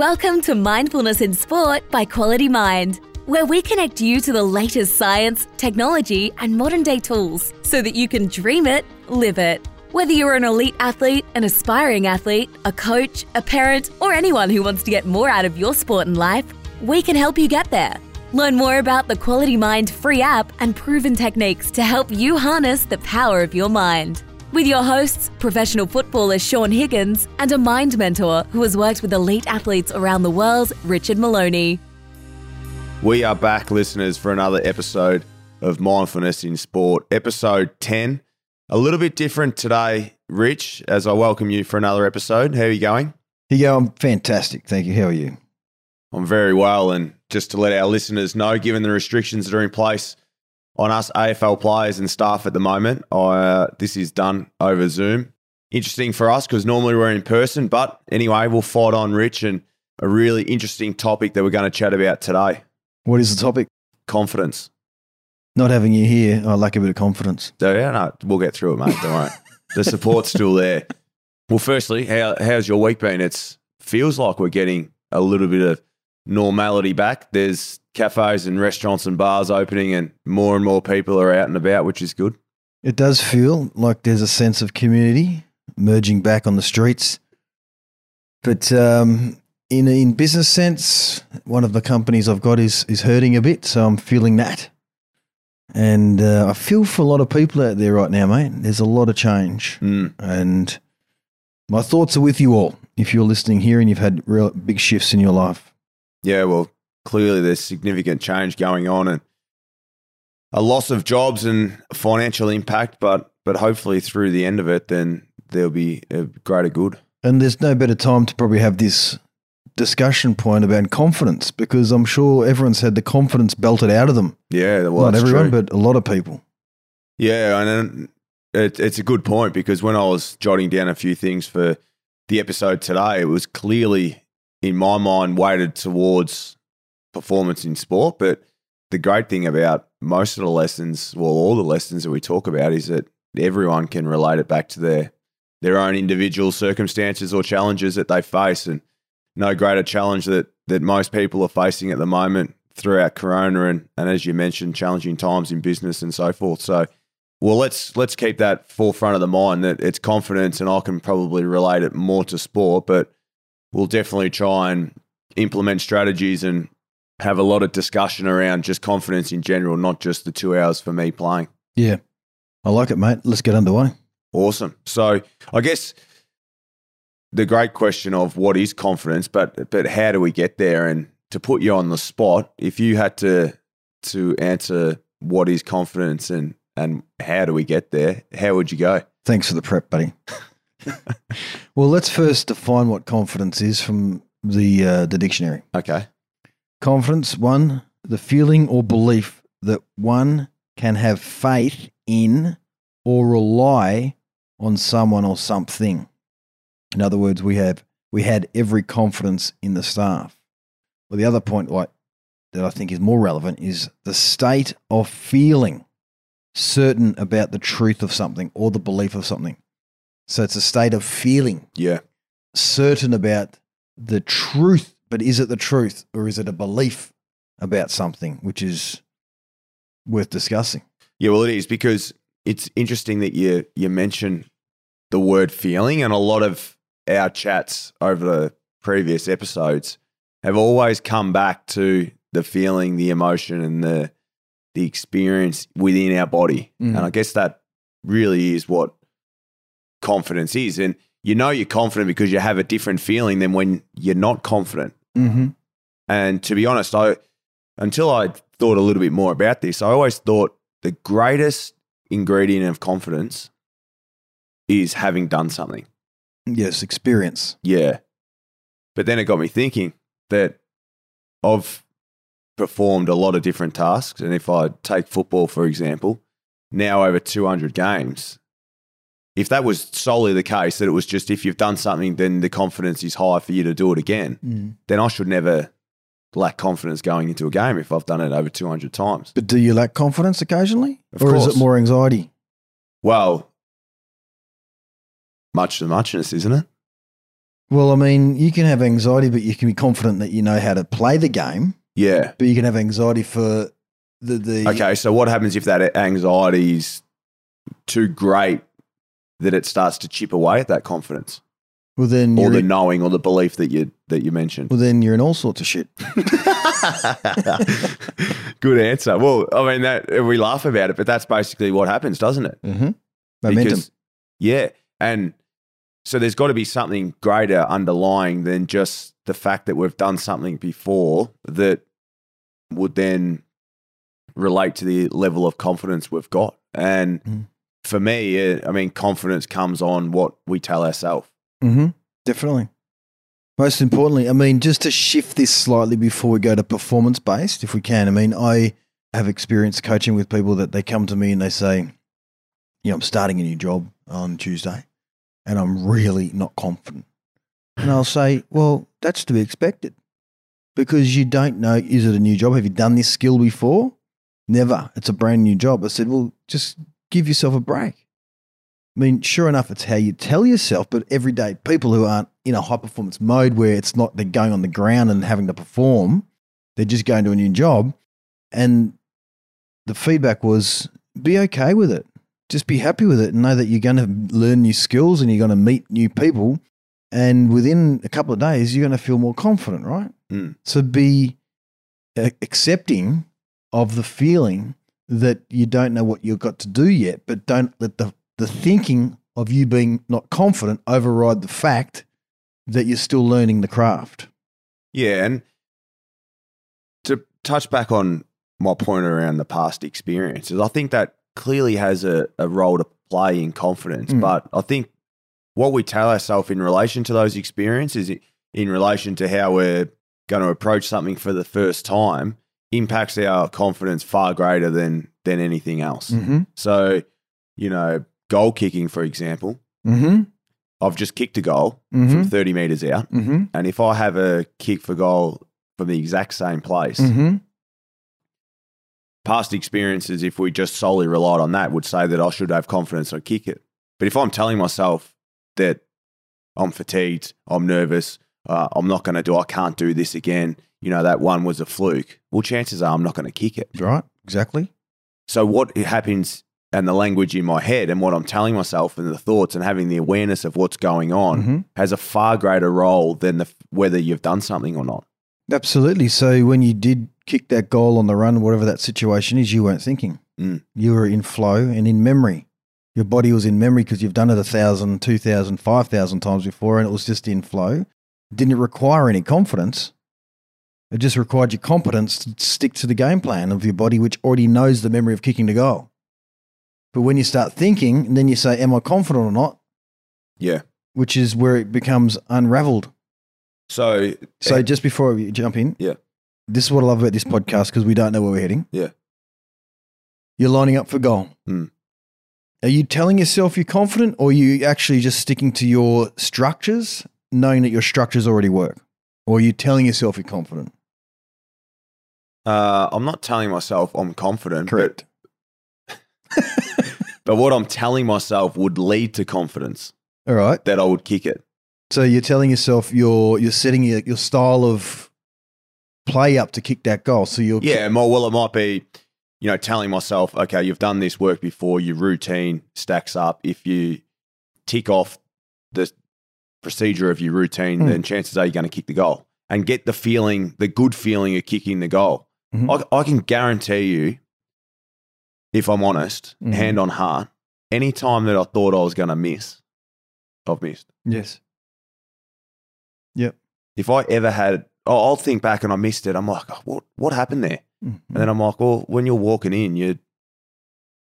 Welcome to Mindfulness in Sport by Quality Mind, where we connect you to the latest science, technology, and modern day tools so that you can dream it, live it. Whether you're an elite athlete, an aspiring athlete, a coach, a parent, or anyone who wants to get more out of your sport and life, we can help you get there. Learn more about the Quality Mind free app and proven techniques to help you harness the power of your mind. With your hosts, professional footballer Sean Higgins and a mind mentor who has worked with elite athletes around the world, Richard Maloney. We are back, listeners, for another episode of Mindfulness in Sport, episode 10. A little bit different today, Rich, as I welcome you for another episode. How are you going? Here you go. I'm fantastic. Thank you. How are you? I'm very well. And just to let our listeners know, given the restrictions that are in place on us AFL players and staff at the moment, uh, this is done over Zoom. Interesting for us because normally we're in person. But anyway, we'll fight on, Rich, and a really interesting topic that we're going to chat about today What is the topic? confidence. Not having you here, I lack a bit of confidence. So yeah, no, we'll get through it, mate. Don't worry. the support's still there. Well, firstly, how how's your week been? It feels like we're getting a little bit of normality back. There's cafes and restaurants and bars opening, and more and more people are out and about, which is good. It does feel like there's a sense of community merging back on the streets. But um, in in business sense, one of the companies I've got is is hurting a bit, so I'm feeling that. And uh, I feel for a lot of people out there right now, mate. There's a lot of change, Mm. and my thoughts are with you all. If you're listening here and you've had real big shifts in your life, Yeah, well, clearly there's significant change going on, and a loss of jobs and financial impact. But but hopefully through the end of it, then there'll be a greater good. And there's no better time to probably have this discussion point about confidence because I'm sure everyone's had the confidence belted out of them. Yeah, well, Not everyone, true. but a lot of people. Yeah, and it, it's a good point because when I was jotting down a few things for the episode today, it was clearly in my mind weighted towards performance in sport. But the great thing about most of the lessons, well, all the lessons that we talk about, is that everyone can relate it back to their their own individual circumstances or challenges that they face, and no greater challenge that that most people are facing at the moment throughout Corona and and as you mentioned, challenging times in business and so forth. So well, let's let's keep that forefront of the mind that it's confidence, and I can probably relate it more to sport, but we'll definitely try and implement strategies and have a lot of discussion around just confidence in general, not just the two hours for me playing. Yeah. I like it, mate. Let's get underway. Awesome. So I guess the great question of what is confidence, but but how do we get there? And to put you on the spot, if you had to to answer what is confidence and and how do we get there, how would you go? Thanks for the prep, buddy. Well, let's first define what confidence is from the uh, the dictionary. Okay. Confidence, one, the feeling or belief that one can have faith in or rely on someone or something. In other words, we have we had every confidence in the staff. Well, the other point like that I think is more relevant is the state of feeling certain about the truth of something or the belief of something. So it's a state of feeling Yeah. certain about the truth, but is it the truth or is it a belief about something, which is worth discussing? Yeah, well, it is because it's interesting that you you mention the word feeling, and a lot of our chats over the previous episodes have always come back to the feeling, the emotion, and the the experience within our body. Mm. And I guess that really is what confidence is. And you know you're confident because you have a different feeling than when you're not confident. Mm-hmm. And to be honest, I until I thought a little bit more about this, I always thought the greatest ingredient of confidence is having done something. Yes, experience. Yeah. But then it got me thinking that I've performed a lot of different tasks. And if I take football, for example, now over 200 games, if that was solely the case, that it was just if you've done something, then the confidence is high for you to do it again, mm. then I should never lack confidence going into a game if I've done it over 200 times. But do you lack confidence occasionally? Of or is course. it more anxiety? Well, much to the muchness, isn't it? Well, I mean, you can have anxiety, but you can be confident that you know how to play the game. Yeah. But you can have anxiety for the the. Okay. So what happens if that anxiety is too great that it starts to chip away at that confidence Well, then or the knowing or the belief that you that you mentioned? well, then you're in all sorts of shit. Good answer. Well, I mean that we laugh about it, but that's basically what happens, doesn't it? Mm-hmm. Momentum. Because- yeah. And so there's got to be something greater underlying than just the fact that we've done something before that would then relate to the level of confidence we've got. And Mm. For me, uh, I mean, confidence comes on what we tell ourselves. Mm-hmm. Definitely. Most importantly, I mean, just to shift this slightly before we go to performance based, if we can. I mean, I have experience coaching with people that they come to me and they say, you know, I'm starting a new job on Tuesday and I'm really not confident. And I'll say, well, that's to be expected because you don't know, is it a new job? Have you done this skill before? Never. It's a brand new job. I said, well, just give yourself a break. I mean, sure enough, it's how you tell yourself, but everyday people who aren't in a high performance mode where it's not they're going on the ground and having to perform, they're just going to a new job. And the feedback was be okay with it. Just be happy with it and know that you're going to learn new skills and you're going to meet new people. And within a couple of days, you're going to feel more confident, right? Mm. So be accepting of the feeling that you don't know what you've got to do yet, but don't let the, the thinking of you being not confident override the fact that you're still learning the craft. Yeah. And to touch back on my point around the past experiences, I think that clearly has a, a role to play in confidence. Mm. But I think what we tell ourselves in relation to those experiences, in relation to how we're going to approach something for the first time, impacts our confidence far greater than than anything else. Mm-hmm. So, you know, goal kicking, for example, Mm-hmm. I've just kicked a goal Mm-hmm. from 30 meters out. Mm-hmm. And if I have a kick for goal from the exact same place, Mm-hmm. past experiences, if we just solely relied on that, would say that I should have confidence and kick it. But if I'm telling myself that I'm fatigued, I'm nervous, uh, I'm not going to do, I can't do this again, you know, that one was a fluke, well, chances are I'm not going to kick it. Right. Exactly. So what happens and the language in my head and what I'm telling myself and the thoughts and having the awareness of what's going on Mhm. has a far greater role than the, whether you've done something or not. Absolutely. So when you did kick that goal on the run, whatever that situation is, you weren't thinking. Mm. You were in flow and in memory. Your body was in memory because you've done it a thousand, two thousand, five thousand times before, and it was just in flow. Didn't require any confidence. It just required your competence to stick to the game plan of your body, which already knows the memory of kicking the goal. But when you start thinking, and then you say, "Am I confident or not?" Yeah. which is where it becomes unraveled. So, So just before we jump in, Yeah. this is what I love about this podcast because we don't know where we're heading. Yeah. You're lining up for goal. Hmm. Are you telling yourself you're confident, or are you actually just sticking to your structures, knowing that your structures already work, or are you telling yourself you're confident? Uh, I'm not telling myself I'm confident, but Correct. But what I'm telling myself would lead to confidence All right. that I would kick it. So you're telling yourself you're you're setting your, your style of play up to kick that goal. So you're Yeah, more well, it might be, you know, telling myself, okay, you've done this work before, your routine stacks up. If you tick off the procedure of your routine, Hmm. then chances are you're going to kick the goal and get the feeling, the good feeling of kicking the goal. Mhm. I, I can guarantee you, if I'm honest, Mhm. hand on heart, any time that I thought I was going to miss, I've missed. yes. Yep. If I ever had, oh, I'll think back and I missed it. I'm like, oh, what, what happened there? Mhm. And then I'm like, well, when you're walking in, you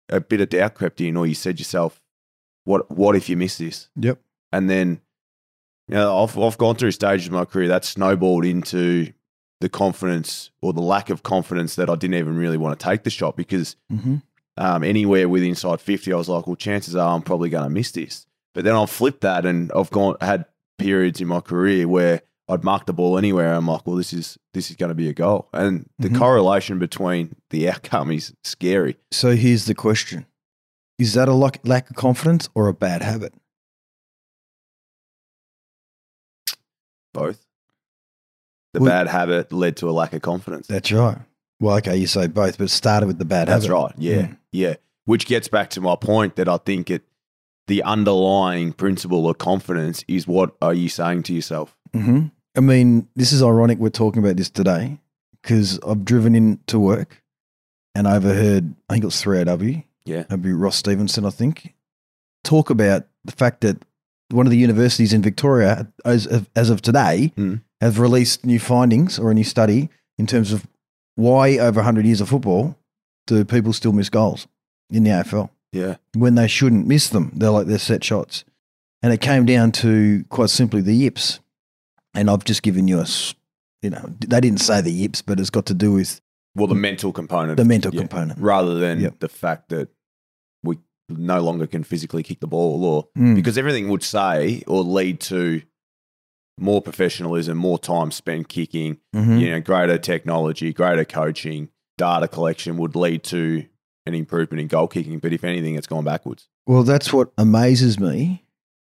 a bit of doubt crept in, or you said yourself, what what if you miss this? Yep. And then, you know, I've I've gone through stages of my career that snowballed into the confidence or the lack of confidence that I didn't even really want to take the shot because hmm um, anywhere with inside 50, I was like, well, chances are I'm probably going to miss this. But then I've flipped that and I've gone had periods in my career where I'd mark the ball anywhere. I'm like, well, this is this is going to be a goal, and the Mhm. correlation between the outcome is scary. So here's the question: Is that a lack of confidence or a bad habit? Both. The Well- bad habit led to a lack of confidence. That's right. Well, okay, you say both, but it started with the bad That's habit. right. Yeah. Mm. Yeah. Which gets back to my point that I think it the underlying principle of confidence is what are you saying to yourself? hmm I mean, this is ironic we're talking about this today because I've driven in to work and I overheard, I think it was 3AW, Yeah. it'd be Ross Stevenson, I think, talk about the fact that one of the universities in Victoria, as of, as of today, Mm. Have released new findings or a new study in terms of why over 100 years of football do people still miss goals in the AFL Yeah. when they shouldn't miss them. They're like they're set shots. And it came down to quite simply the yips. And I've just given you a, you know, they didn't say the yips, but it's got to do with Well, the mental component. the mental Yeah. component. rather than Yep. the fact that we no longer can physically kick the ball or Mm. because everything would say or lead to more professionalism, more time spent kicking, Mhm. you know, greater technology, greater coaching, data collection would lead to an improvement in goal kicking. But if anything, it's gone backwards. Well, that's what amazes me.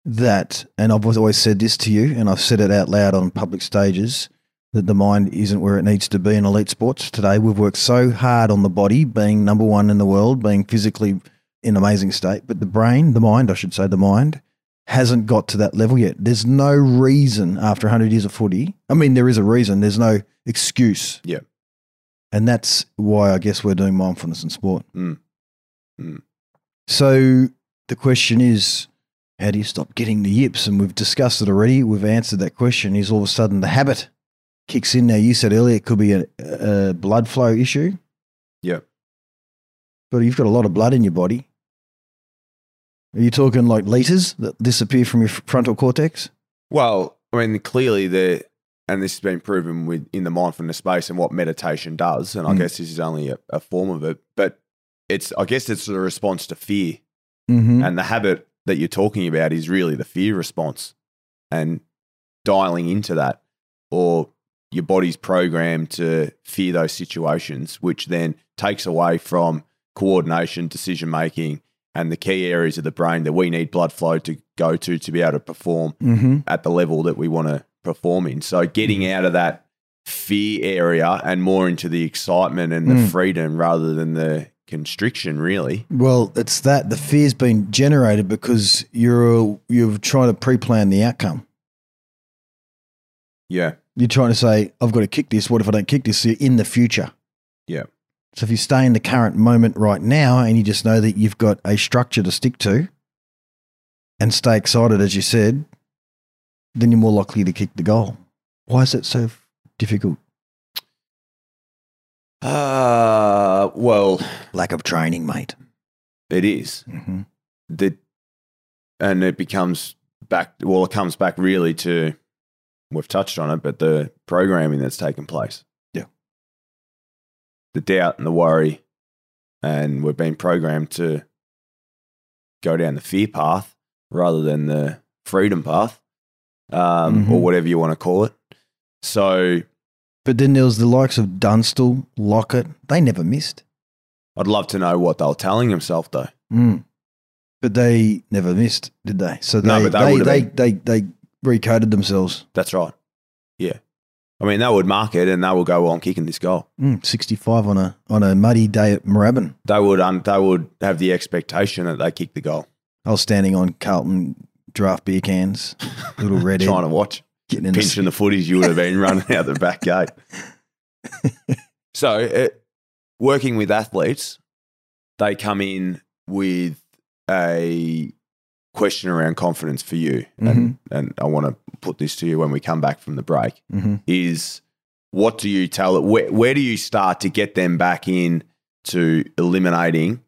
That, and I've always said this to you, and I've said it out loud on public stages, that the mind isn't where it needs to be in elite sports today. We've worked so hard on the body, being number one in the world, being physically in amazing state, but the brain, the mind, I should say, the mind, hasn't got to that level yet. There's no reason after 100 years of footy. I mean, there is a reason. There's no excuse. Yeah. And that's why I guess we're doing mindfulness in sport. Mm. Mm. So the question is, how do you stop getting the yips? And we've discussed it already. We've answered that question. Is all of a sudden the habit kicks in. Now you said earlier it could be a, a blood flow issue. Yep. But you've got a lot of blood in your body. Are you talking like liters that disappear from your frontal cortex? Well, I mean, clearly the and this has been proven with in the mindfulness space and what meditation does, and I Mm. guess this is only a, a form of it, but it's I guess it's a response to fear. Mm-hmm. And the habit that you're talking about is really the fear response and dialing into that, or your body's programmed to fear those situations, which then takes away from coordination, decision making, and the key areas of the brain that we need blood flow to go to to be able to perform Mm-hmm. at the level that we want to perform in. So getting out of that fear area and more into the excitement and the Mm. freedom rather than the constriction, really. Well, it's that the fear's been generated because you're you're trying to pre-plan the outcome. Yeah. You're trying to say, I've got to kick this. What if I don't kick this? So you're in the future. Yeah. So if you stay in the current moment right now and you just know that you've got a structure to stick to and stay excited, as you said, then you're more likely to kick the goal. Why is it so difficult? Uh, well, Lack of training, mate. it is. hmm The, and it becomes back, well, it comes back really to, we've touched on it, but the programming that's taken place. The doubt and the worry. And we've been programmed to go down the fear path rather than the freedom path, um, Mhm. or whatever you want to call it. So But then there was the likes of Dunstall, Lockett. They never missed. I'd love to know what they were telling themselves, though. Mm. But they never missed, did they? So they No, they they, they, they, they recoded themselves. That's right. I mean, they would mark it and they will go, well, I'm kicking this goal. Mm, 65 on a on a muddy day at Moorabbin. They would, um, they would have the expectation that they kick the goal. I was standing on Carlton Draught beer cans, little red Trying to watch, getting in the pinching the footies, you would have been running out the back gate. so, it, working with athletes, they come in with a question around confidence for you. And, and I want to put this to you when we come back from the break. hmm is what do you tell it? Where, where do you start to get them back in to eliminating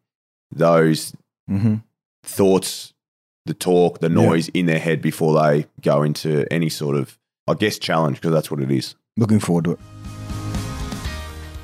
those hmm thoughts, the talk, the Yeah. noise in their head before they go into any sort of, I guess, challenge because that's what it is. Looking forward to it.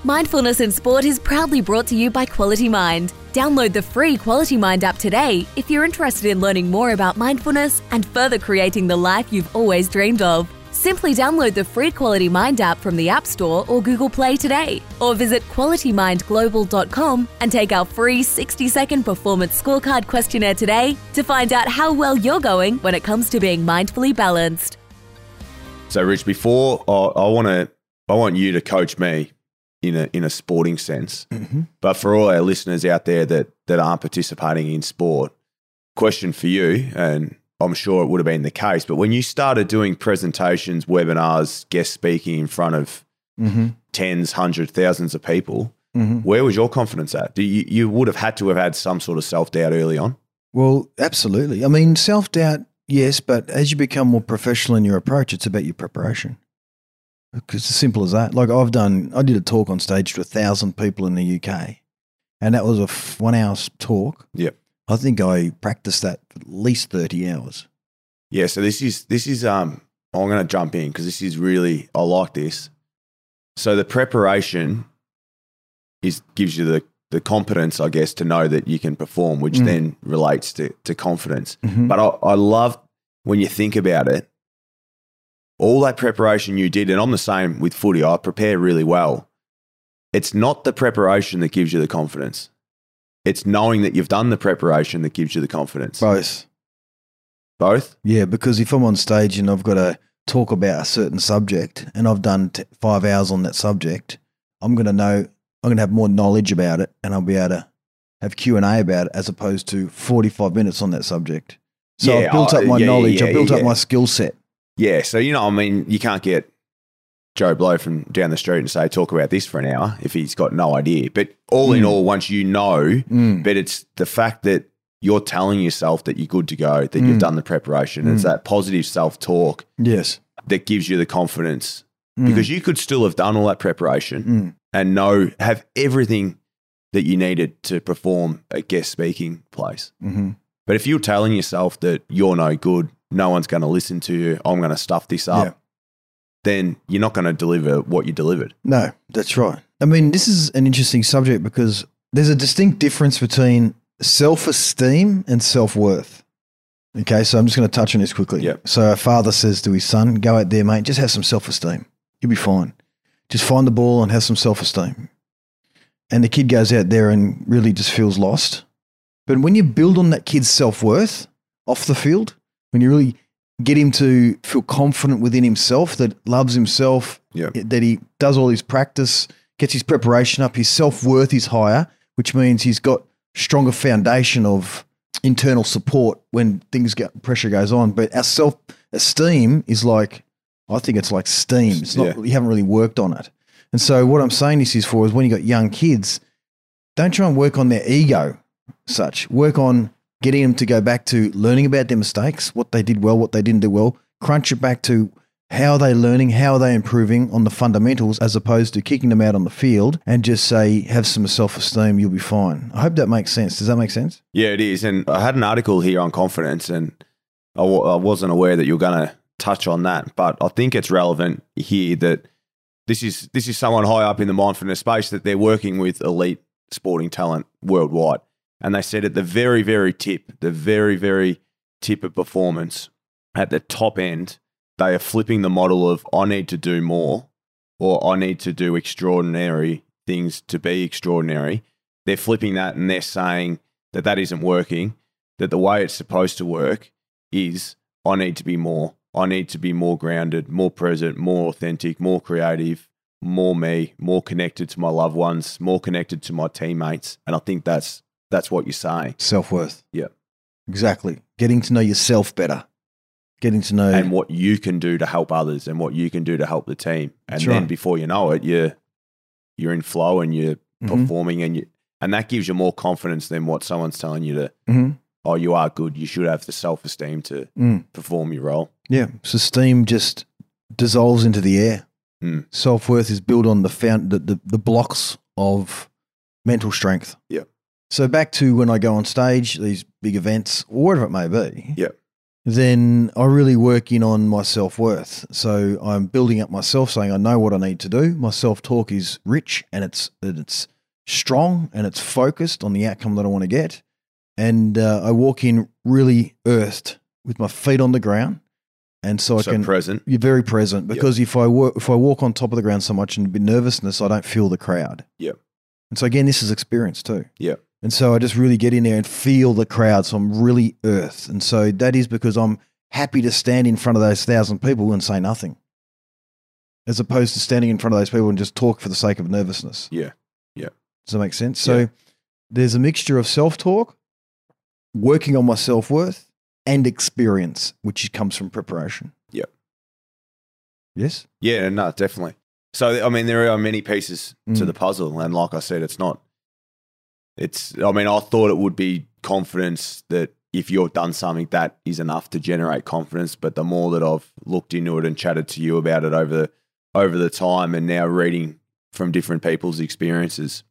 Mindfulness in Sport is proudly brought to you by Quality Mind. Download the free Quality Mind app today if you're interested in learning more about mindfulness and further creating the life you've always dreamed of. Simply download the free Quality Mind app from the App Store or Google Play today, or visit qualitymindglobal.com and take our free 60 second performance scorecard questionnaire today to find out how well you're going when it comes to being mindfully balanced. So, Rich, before I, I want to, I want you to coach me in a in a sporting sense. Mm-hmm. But for all our listeners out there that that aren't participating in sport, question for you, and I'm sure it would have been the case. But when you started doing presentations, webinars, guest speaking in front of Mm-hmm. tens, hundreds, thousands of people, Mm-hmm. where was your confidence at? Do you, you would have had to have had some sort of self doubt early on? Well, absolutely. I mean, self doubt, yes, but as you become more professional in your approach, it's about your preparation. Because it's as simple as that. Like I've done, I did a talk on stage to a thousand people in the UK, and that was a f- one hour talk. Yep. I think I practiced that for at least 30 hours. Yeah, so this is this is um I'm going to jump in because this is really I like this. So the preparation is gives you the the competence, I guess, to know that you can perform, which Mm. then relates to to confidence. Mhm. But I, I love when you think about it, all that preparation you did, and I'm the same with footy. I prepare really well. It's not the preparation that gives you the confidence. It's knowing that you've done the preparation that gives you the confidence. Both. Both. Yeah, because if I'm on stage and I've got to talk about a certain subject and I've done t- five hours on that subject, I'm going to know, I'm going to have more knowledge about it and I'll be able to have Q&A about it as opposed to 45 minutes on that subject. So Yeah, I've built up my yeah, yeah, knowledge, yeah, I've built up my skill set. Yeah, so you know, I mean, you can't get Joe Blow from down the street and say talk about this for an hour if he's got no idea. But all in Mm. all, once you know, Mm. but it's the fact that you're telling yourself that you're good to go, that you've Mm. done the preparation. It's Mm. that positive self talk Yes. that gives you the confidence Mm. because you could still have done all that preparation Mm. and know have everything that you needed to perform a guest speaking place. Mhm. But if you're telling yourself that you're no good, no one's going to listen to you, I'm going to stuff this up, Yeah. then you're not going to deliver what you delivered. No, that's right. I mean, this is an interesting subject because there's a distinct difference between self esteem and self worth. Okay, so I'm just going to touch on this quickly. Yep. So, a father says to his son, Go out there, mate, just have some self esteem. You'll be fine. Just find the ball and have some self esteem. And the kid goes out there and really just feels lost. But when you build on that kid's self worth off the field, when you really get him to feel confident within himself, that loves himself, that he does all his practice, gets his preparation up, his self worth is higher, which means he's got stronger foundation of internal support when things get pressure goes on. But our self esteem is like, I think it's like steam. It's not Yeah. you haven't really worked on it. And so what I'm saying this is for is when you got young kids, don't try and work on their ego such. Work on getting them to go back to learning about their mistakes, what they did well, what they didn't do well. Crunch it back to how are they learning, how are they improving on the fundamentals, as opposed to kicking them out on the field and just say, have some self esteem, you'll be fine. I hope that makes sense. Does that make sense? Yeah, it is. And I had an article here on confidence, and I w- I wasn't aware that you were going to touch on that, but I think it's relevant here that this is this is someone high up in the mindfulness space that they're working with elite sporting talent worldwide, and they said at the very very tip, the very very tip of performance at the top end, they are flipping the model of I need to do more or I need to do extraordinary things to be extraordinary. They're flipping that and they're saying that that isn't working, that the way it's supposed to work is I need to be more. I need to be more grounded, more present, more authentic, more creative, more me, more connected to my loved ones, more connected to my teammates. And I think that's that's what you say. Self worth. Yeah. Exactly. Getting to know yourself better. Getting to know. And what you can do to help others and what you can do to help the team. And That's then right. before you know it, you're you're in flow and you're Mhm. performing and you and that gives you more confidence than what someone's telling you to, Mhm. oh, you are good. You should have the self esteem to Mm. perform your role. Yeah. So steam just dissolves into the air. Mm. Self worth is built on the, found, the, the the blocks of mental strength. Yeah. So back to when I go on stage, these big events, or whatever it may be. Yeah. Then I really work in on my self worth. So I'm building up myself, saying I know what I need to do. My self talk is rich and it's and it's strong and it's focused on the outcome that I want to get. And uh, I walk in really earthed with my feet on the ground, and so I so can present. you're very present Yep. because if I work, if I walk on top of the ground so much and be nervousness, I don't feel the crowd. Yep. And so again, this is experience too. Yep. And so I just really get in there and feel the crowd. So I'm really earth. And so that is because I'm happy to stand in front of those thousand people and say nothing. as opposed to standing in front of those people and just talk for the sake of nervousness. Yeah. Yeah. Does that make sense? So Yeah. there's a mixture of self talk, working on my self worth, and experience, which comes from preparation. Yep. Yes. Yeah, no, definitely. So I mean, there are many pieces to Mm. the puzzle, and like I said, it's not. It's. I mean, I thought it would be confidence that if you've done something, that is enough to generate confidence. But the more that I've looked into it and chatted to you about it over the over the time, and now reading from different people's experiences,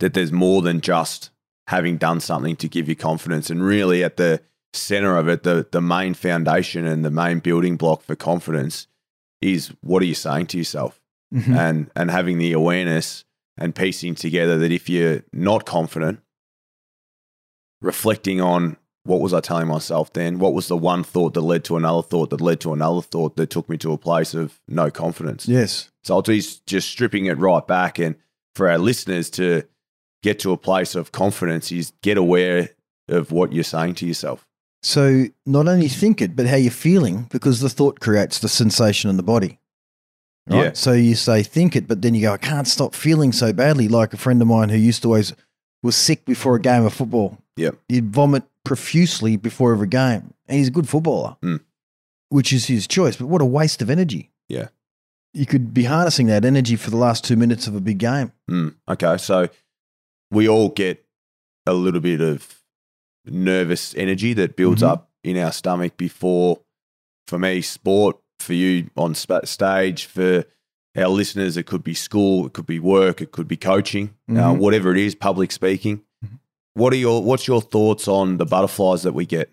that there's more than just having done something to give you confidence, and really at the center of it, the the main foundation and the main building block for confidence is what are you saying to yourself Mhm. and and having the awareness and piecing together that if you're not confident reflecting on what was I telling myself then what was the one thought that led to another thought that led to another thought that took me to a place of no confidence Yes. so I'll just just stripping it right back and for our listeners to get to a place of confidence is get aware of what you're saying to yourself So not only think it, but how you're feeling, because the thought creates the sensation in the body. Right? Yeah. So you say think it, but then you go, I can't stop feeling so badly. Like a friend of mine who used to always was sick before a game of football. Yep. He'd vomit profusely before every game. And he's a good footballer, Mm. which is his choice. But what a waste of energy. Yeah. You could be harnessing that energy for the last two minutes of a big game. Mm, okay, so we all get a little bit of nervous energy that builds Mhm. up in our stomach before, for me, sport, for you on stage, for our listeners, it could be school, it could be work, it could be coaching, uh, Mhm. whatever it is, public speaking. Mhm. What are your What's your thoughts on the butterflies that we get?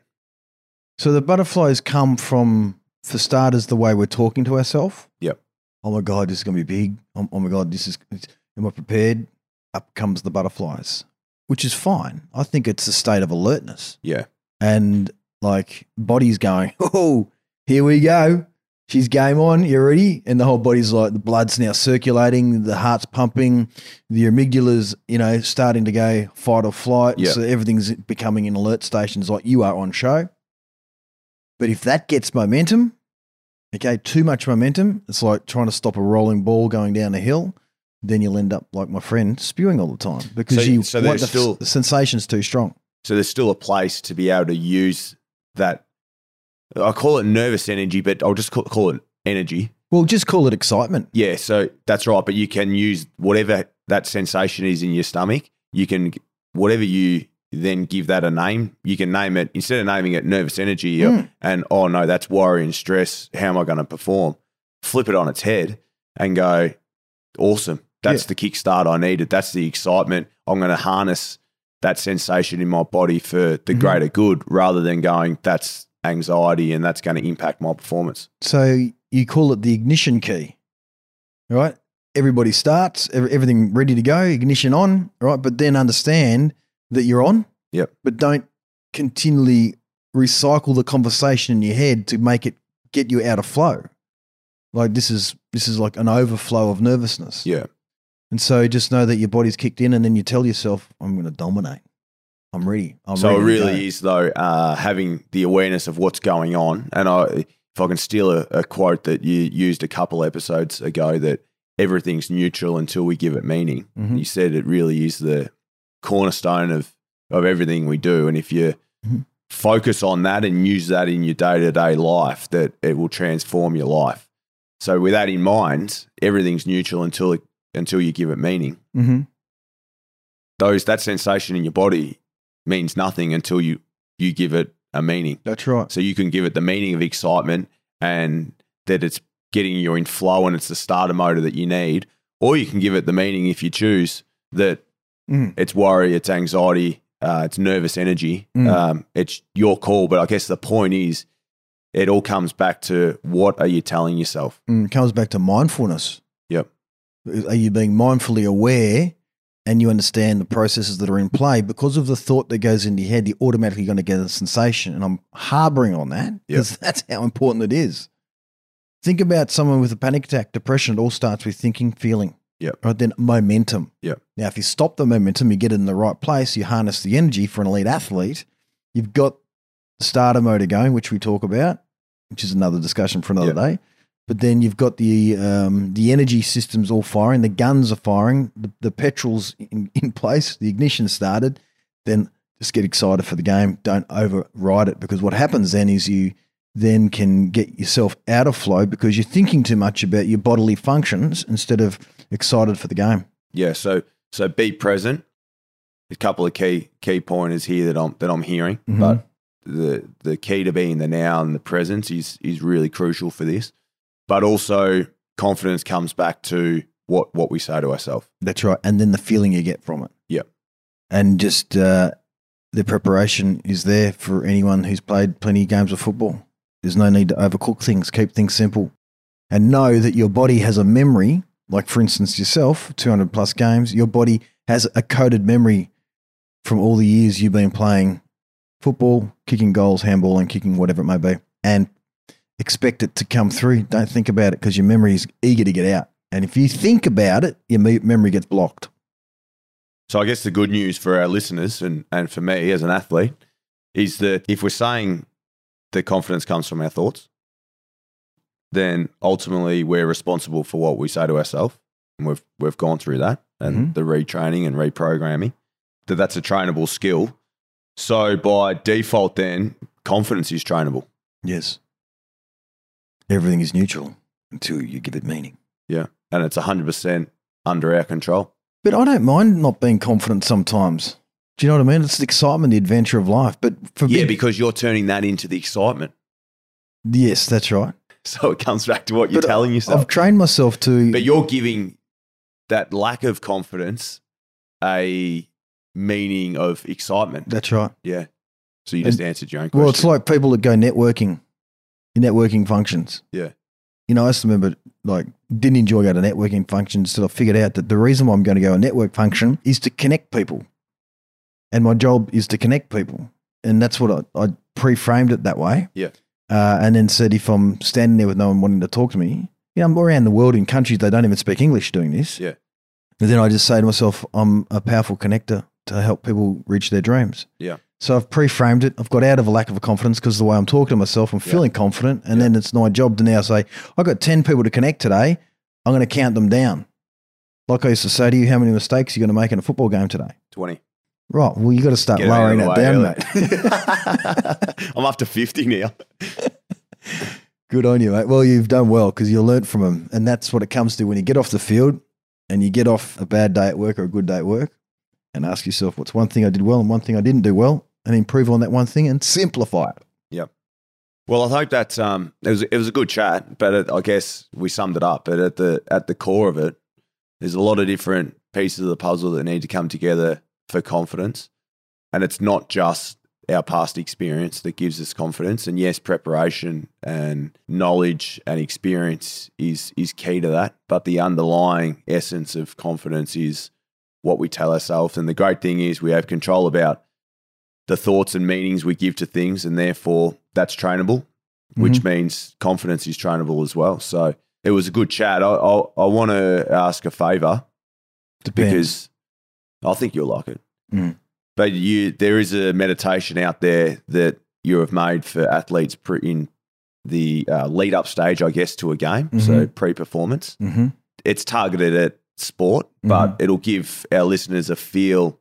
So the butterflies come from, for starters, the way we're talking to ourselves. Yep. Oh my God, this is going to be big. Oh, oh my God, this is, am I prepared? Up comes the butterflies, which is fine. I think it's a state of alertness. Yeah, And like, body's going, oh, here we go. She's game on. you're ready? And the whole body's like, the blood's now circulating, the heart's pumping, the amygdala's, you know, starting to go fight or flight. Yeah. So everything's becoming in alert stations like you are on show. But if that gets momentum, okay, too much momentum, it's like trying to stop a rolling ball going down a hill. Then you'll end up like my friend spewing all the time because So- you so want the, still- the sensation's too strong. so there's still a place to be able to use that. I call it nervous energy, but I'll just call, call it energy. Well, just call it excitement. Yeah, so that's right. But you can use whatever that sensation is in your stomach. You can whatever you then give that a name. You can name it instead of naming it nervous energy Mm. and oh no, that's worry and stress. How am I going to perform? Flip it on its head and go, awesome. That's Yeah. the kickstart I needed. That's the excitement. I'm going to harness that sensation in my body for the Mhm. greater good rather than going, that's anxiety and that's going to impact my performance. So you call it the ignition key, right? Everybody starts, everything ready to go, ignition on, right? But then understand that you're on. Yep. But don't continually recycle the conversation in your head to make it get you out of flow. Like this is this is like an overflow of nervousness. Yeah. And so just know that your body's kicked in, and then you tell yourself, "I'm going to dominate. I'm ready. I'm so ready it really go." is though uh, having the awareness of what's going on and I, if i can steal a, a quote that you used a couple episodes ago that everything's neutral until we give it meaning Mhm. you said it really is the cornerstone of, of everything we do and if you Mhm. focus on that and use that in your day-to-day life that it will transform your life so with that in mind everything's neutral until it, until you give it meaning Mhm. those that sensation in your body means nothing until you you give it a meaning. That's right. So you can give it the meaning of excitement and that it's getting you in flow and it's the starter motor that you need, or you can give it the meaning if you choose that Mm. it's worry, it's anxiety, uh, it's nervous energy. Mm. Um, it's your call, but I guess the point is, it all comes back to what are you telling yourself? Mm, comes back to mindfulness. Yep. Are you being mindfully aware and you understand the processes that are in play? Because of the thought that goes into your head, you're automatically going to get a sensation. And I'm harboring on that because that's how important it is. Think about someone with a panic attack, depression. It all starts with thinking, feeling. Yeah. Right then, momentum. Yeah. Now, if you stop the momentum, you get it in the right place, you harness the energy for an elite athlete, you've got the starter motor going, which we talk about, which is another discussion for another Yep. day. But then you've got the um, the energy systems all firing, the guns are firing, the, the petrol's in, in place, the ignition started, then just get excited for the game. Don't override it because what happens then is you then can get yourself out of flow because you're thinking too much about your bodily functions instead of excited for the game. Yeah, so so be present. A couple of key key pointers here that I'm that I'm hearing, Mhm. but the the key to being the now and the presence is is really crucial for this. But also confidence comes back to what what we say to ourselves. That's right. And then the feeling you get from it. Yep. And just uh, the preparation is there for anyone who's played plenty of games of football. There's no need to overcook things, keep things simple. And know that your body has a memory, like for instance, yourself, 200 plus games, your body has a coded memory from all the years you've been playing football, kicking goals, handball, and kicking whatever it may be. And expect it to come through. Don't think about it because your memory is eager to get out. And if you think about it, your me- memory gets blocked. So I guess the good news for our listeners and, and for me as an athlete is that if we're saying that confidence comes from our thoughts, then ultimately we're responsible for what we say to ourselves. And we've we've gone through that and Mhm. the retraining and reprogramming. That that's a trainable skill. So by default then confidence is trainable. Yes. Everything is neutral until you give it meaning. Yeah. And it's 100% under our control. But I don't mind not being confident sometimes. Do you know what I mean? It's the excitement, the adventure of life. But for me. Yeah, me, because you're turning that into the excitement. yes, that's right. So it comes back to what you're But telling yourself. I've trained myself to. But you're giving that lack of confidence a meaning of excitement. that's right. Yeah. So you just answered your own question. Well, it's like people that go networking, networking functions. Yeah. You know, I to remember like didn't enjoy going to networking functions until I figured out that the reason why I'm going to go a network function is to connect people, and my job is to connect people, and that's what I, I pre-framed it that way. Yeah. Uh, and then said if I'm standing there with no one wanting to talk to me, you know, I'm around the world in countries they don't even speak English doing this. Yeah. And then I just say to myself, I'm a powerful connector to help people reach their dreams. Yeah. So I've pre-framed it. I've got out of a lack of confidence because the way I'm talking to myself, I'm Yeah. feeling confident, and Yeah. then it's my job to now say, I've got ten people to connect today. I'm going to count them down. Like I used to say to you, how many mistakes are you going to make in a football game today? 20. Right. Well, you got to start Get lowering that down, mate. I'm up to 50 now. Good on you, mate. Well, you've done well because you learnt from them, and that's what it comes to when you get off the field and you get off a bad day at work or a good day at work, and ask yourself, what's one thing I did well and one thing I didn't do well, and improve on that one thing and simplify it. Yep. Well, I hope that um, it was it was a good chat, but it, I guess we summed it up. But at the at the core of it, there's a lot of different pieces of the puzzle that need to come together for confidence, and it's not just our past experience that gives us confidence. And yes, preparation and knowledge and experience is is key to that, but the underlying essence of confidence is what we tell ourselves. And the great thing is we have control about the thoughts and meanings we give to things, and therefore that's trainable, which means confidence is trainable as well. So it was a good chat. I I, I want to ask a favor Depends. because I think you'll like it. Mm. But you, there is a meditation out there that you have made for athletes in the uh, lead up stage, I guess, to a game, so pre performance. hmm It's targeted at sport, but it'll give our listeners a feel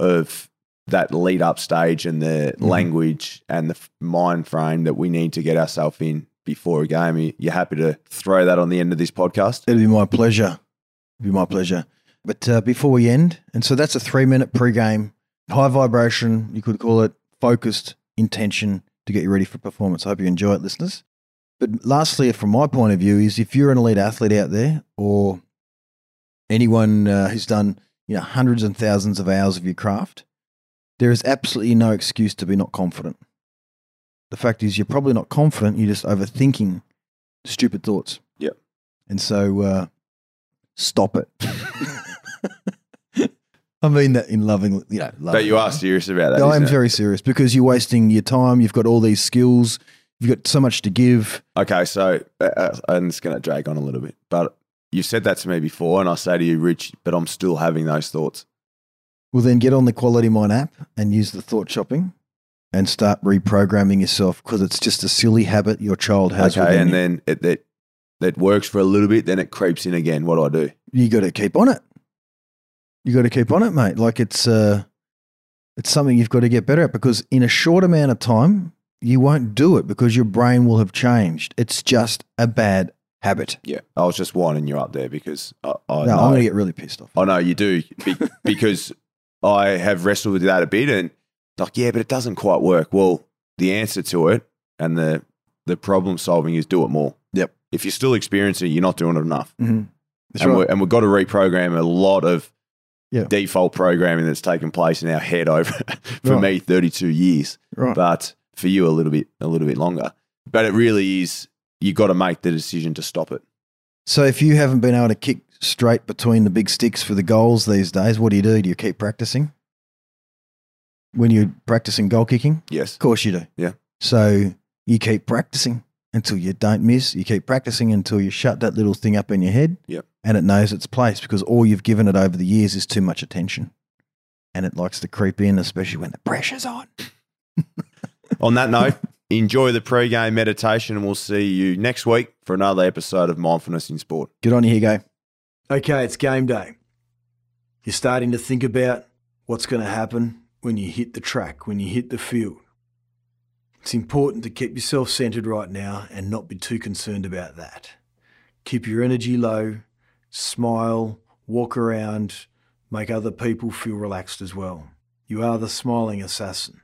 of that lead up stage and the Mhm. language and the f- mind frame that we need to get ourselves in before a game. You- You're happy to throw that on the end of this podcast? It'd be my pleasure. It'd be my pleasure. But uh, before we end, and so that's a three minute pre-game, high vibration, you could call it focused intention to get you ready for performance. I hope you enjoy it, listeners. But lastly, from my point of view, is if you're an elite athlete out there or anyone uh, who's done you know hundreds and thousands of hours of your craft, there is absolutely no excuse to be not confident. The fact is, you're probably not confident. You're just overthinking stupid thoughts. Yep. And so, uh, stop it. I mean that in loving, you know. But you are serious about that. I am it? very serious because you're wasting your time. You've got all these skills. You've got so much to give. Okay, so uh, uh, I'm just going to drag on a little bit, but you've said that to me before, and I say to you, Rich, but I'm still having those thoughts. Well, then get on the Quality Mind app and use the thought shopping and start reprogramming yourself because it's just a silly habit your child has. Okay, and you. then it, it, it works for a little bit, then it creeps in again. What do I do? You got to keep on it. You got to keep on it, mate. Like it's uh, it's something you've got to get better at because in a short amount of time, you won't do it because your brain will have changed. It's just a bad habit. Yeah, I was just winding you up there because I, I no, know, I'm going to get really pissed off. I know you do be, because I have wrestled with that a bit and like, yeah, but it doesn't quite work. Well, the answer to it and the the problem solving is do it more. Yep. If you're still experiencing it, you're not doing it enough. Mm-hmm. And, right. we're, and we've got to reprogram a lot of Yeah. default programming that's taken place in our head over for Right. me 32 years, Right. but for you a little bit a little bit longer. But it really is you've got to make the decision to stop it. So if you haven't been able to kick straight between the big sticks for the goals these days, what do you do? Do you keep practicing? When you're practicing goal kicking? Yes. Of course you do. Yeah. So you keep practicing until you don't miss. You keep practicing until you shut that little thing up in your head. Yep. And it knows its place because all you've given it over the years is too much attention. And it likes to creep in, especially when the pressure's on. On that note, enjoy the pre-game meditation and we'll see you next week for another episode of Mindfulness in Sport. Good on you, Hugo. Okay, it's game day. You're starting to think about what's going to happen when you hit the track, when you hit the field. It's important to keep yourself centered right now and not be too concerned about that. Keep your energy low, smile, walk around, make other people feel relaxed as well. You are the smiling assassin.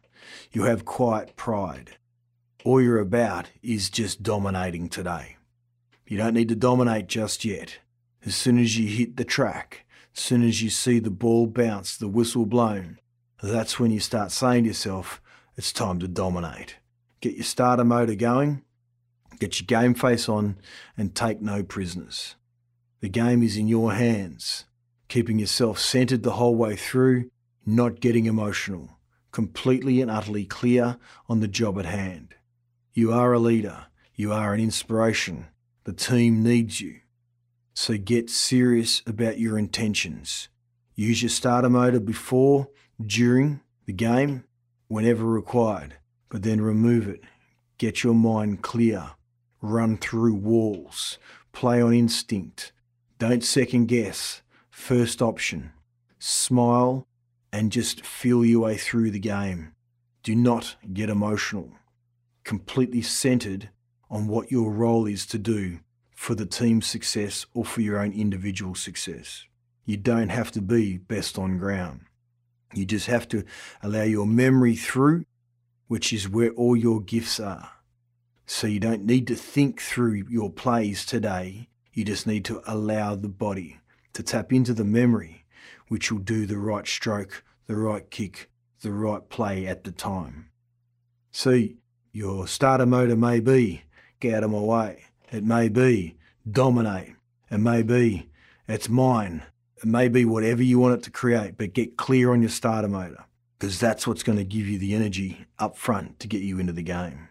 You have quiet pride. All you're about is just dominating today. You don't need to dominate just yet. As soon as you hit the track, as soon as you see the ball bounce, the whistle blown, that's when you start saying to yourself, it's time to dominate. Get your starter motor going, get your game face on, and take no prisoners. The game is in your hands. Keeping yourself centered the whole way through, not getting emotional, completely and utterly clear on the job at hand. You are a leader. You are an inspiration. The team needs you. So get serious about your intentions. Use your starter motor before, during the game, whenever required, but then remove it. Get your mind clear. Run through walls. Play on instinct. Don't second guess. First option. Smile and just feel your way through the game. Do not get emotional. Completely centered on what your role is to do for the team's success or for your own individual success. You don't have to be best on ground. You just have to allow your memory through, which is where all your gifts are. So you don't need to think through your plays today. You just need to allow the body to tap into the memory, which will do the right stroke, the right kick, the right play at the time. See, your starter motor may be get out of my way. It may be dominate. It may be it's mine. It may be whatever you want it to create, but get clear on your starter motor because that's what's going to give you the energy up front to get you into the game.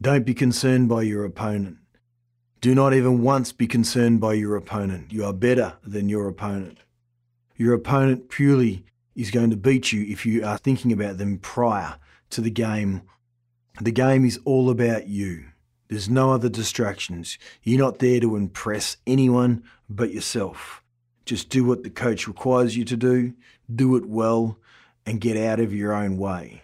Don't be concerned by your opponent. Do not even once be concerned by your opponent. You are better than your opponent. Your opponent purely is going to beat you if you are thinking about them prior to the game. The game is all about you. There's no other distractions. You're not there to impress anyone but yourself. Just do what the coach requires you to do, do it well, and get out of your own way.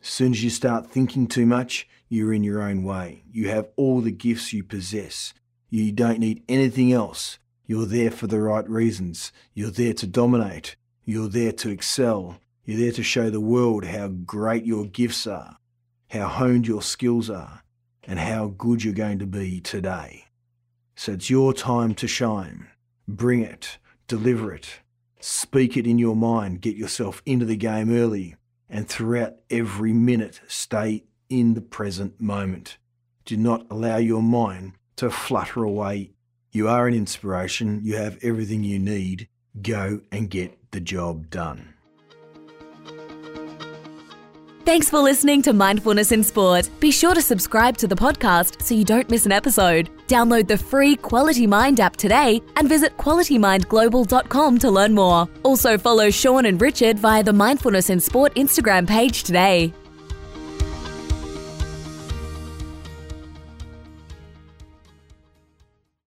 As soon as you start thinking too much, you're in your own way. You have all the gifts you possess. You don't need anything else. You're there for the right reasons. You're there to dominate. You're there to excel. You're there to show the world how great your gifts are, how honed your skills are, and how good you're going to be today. So it's your time to shine. Bring it, deliver it, speak it in your mind, get yourself into the game early, and throughout every minute, stay in the present moment. Do not allow your mind to flutter away. You are an inspiration, you have everything you need. Go and get the job done. Thanks for listening to Mindfulness in Sport. Be sure to subscribe to the podcast so you don't miss an episode. Download the free Quality Mind app today and visit qualitymindglobal.com to learn more. Also follow Sean and Richard via the Mindfulness in Sport Instagram page today.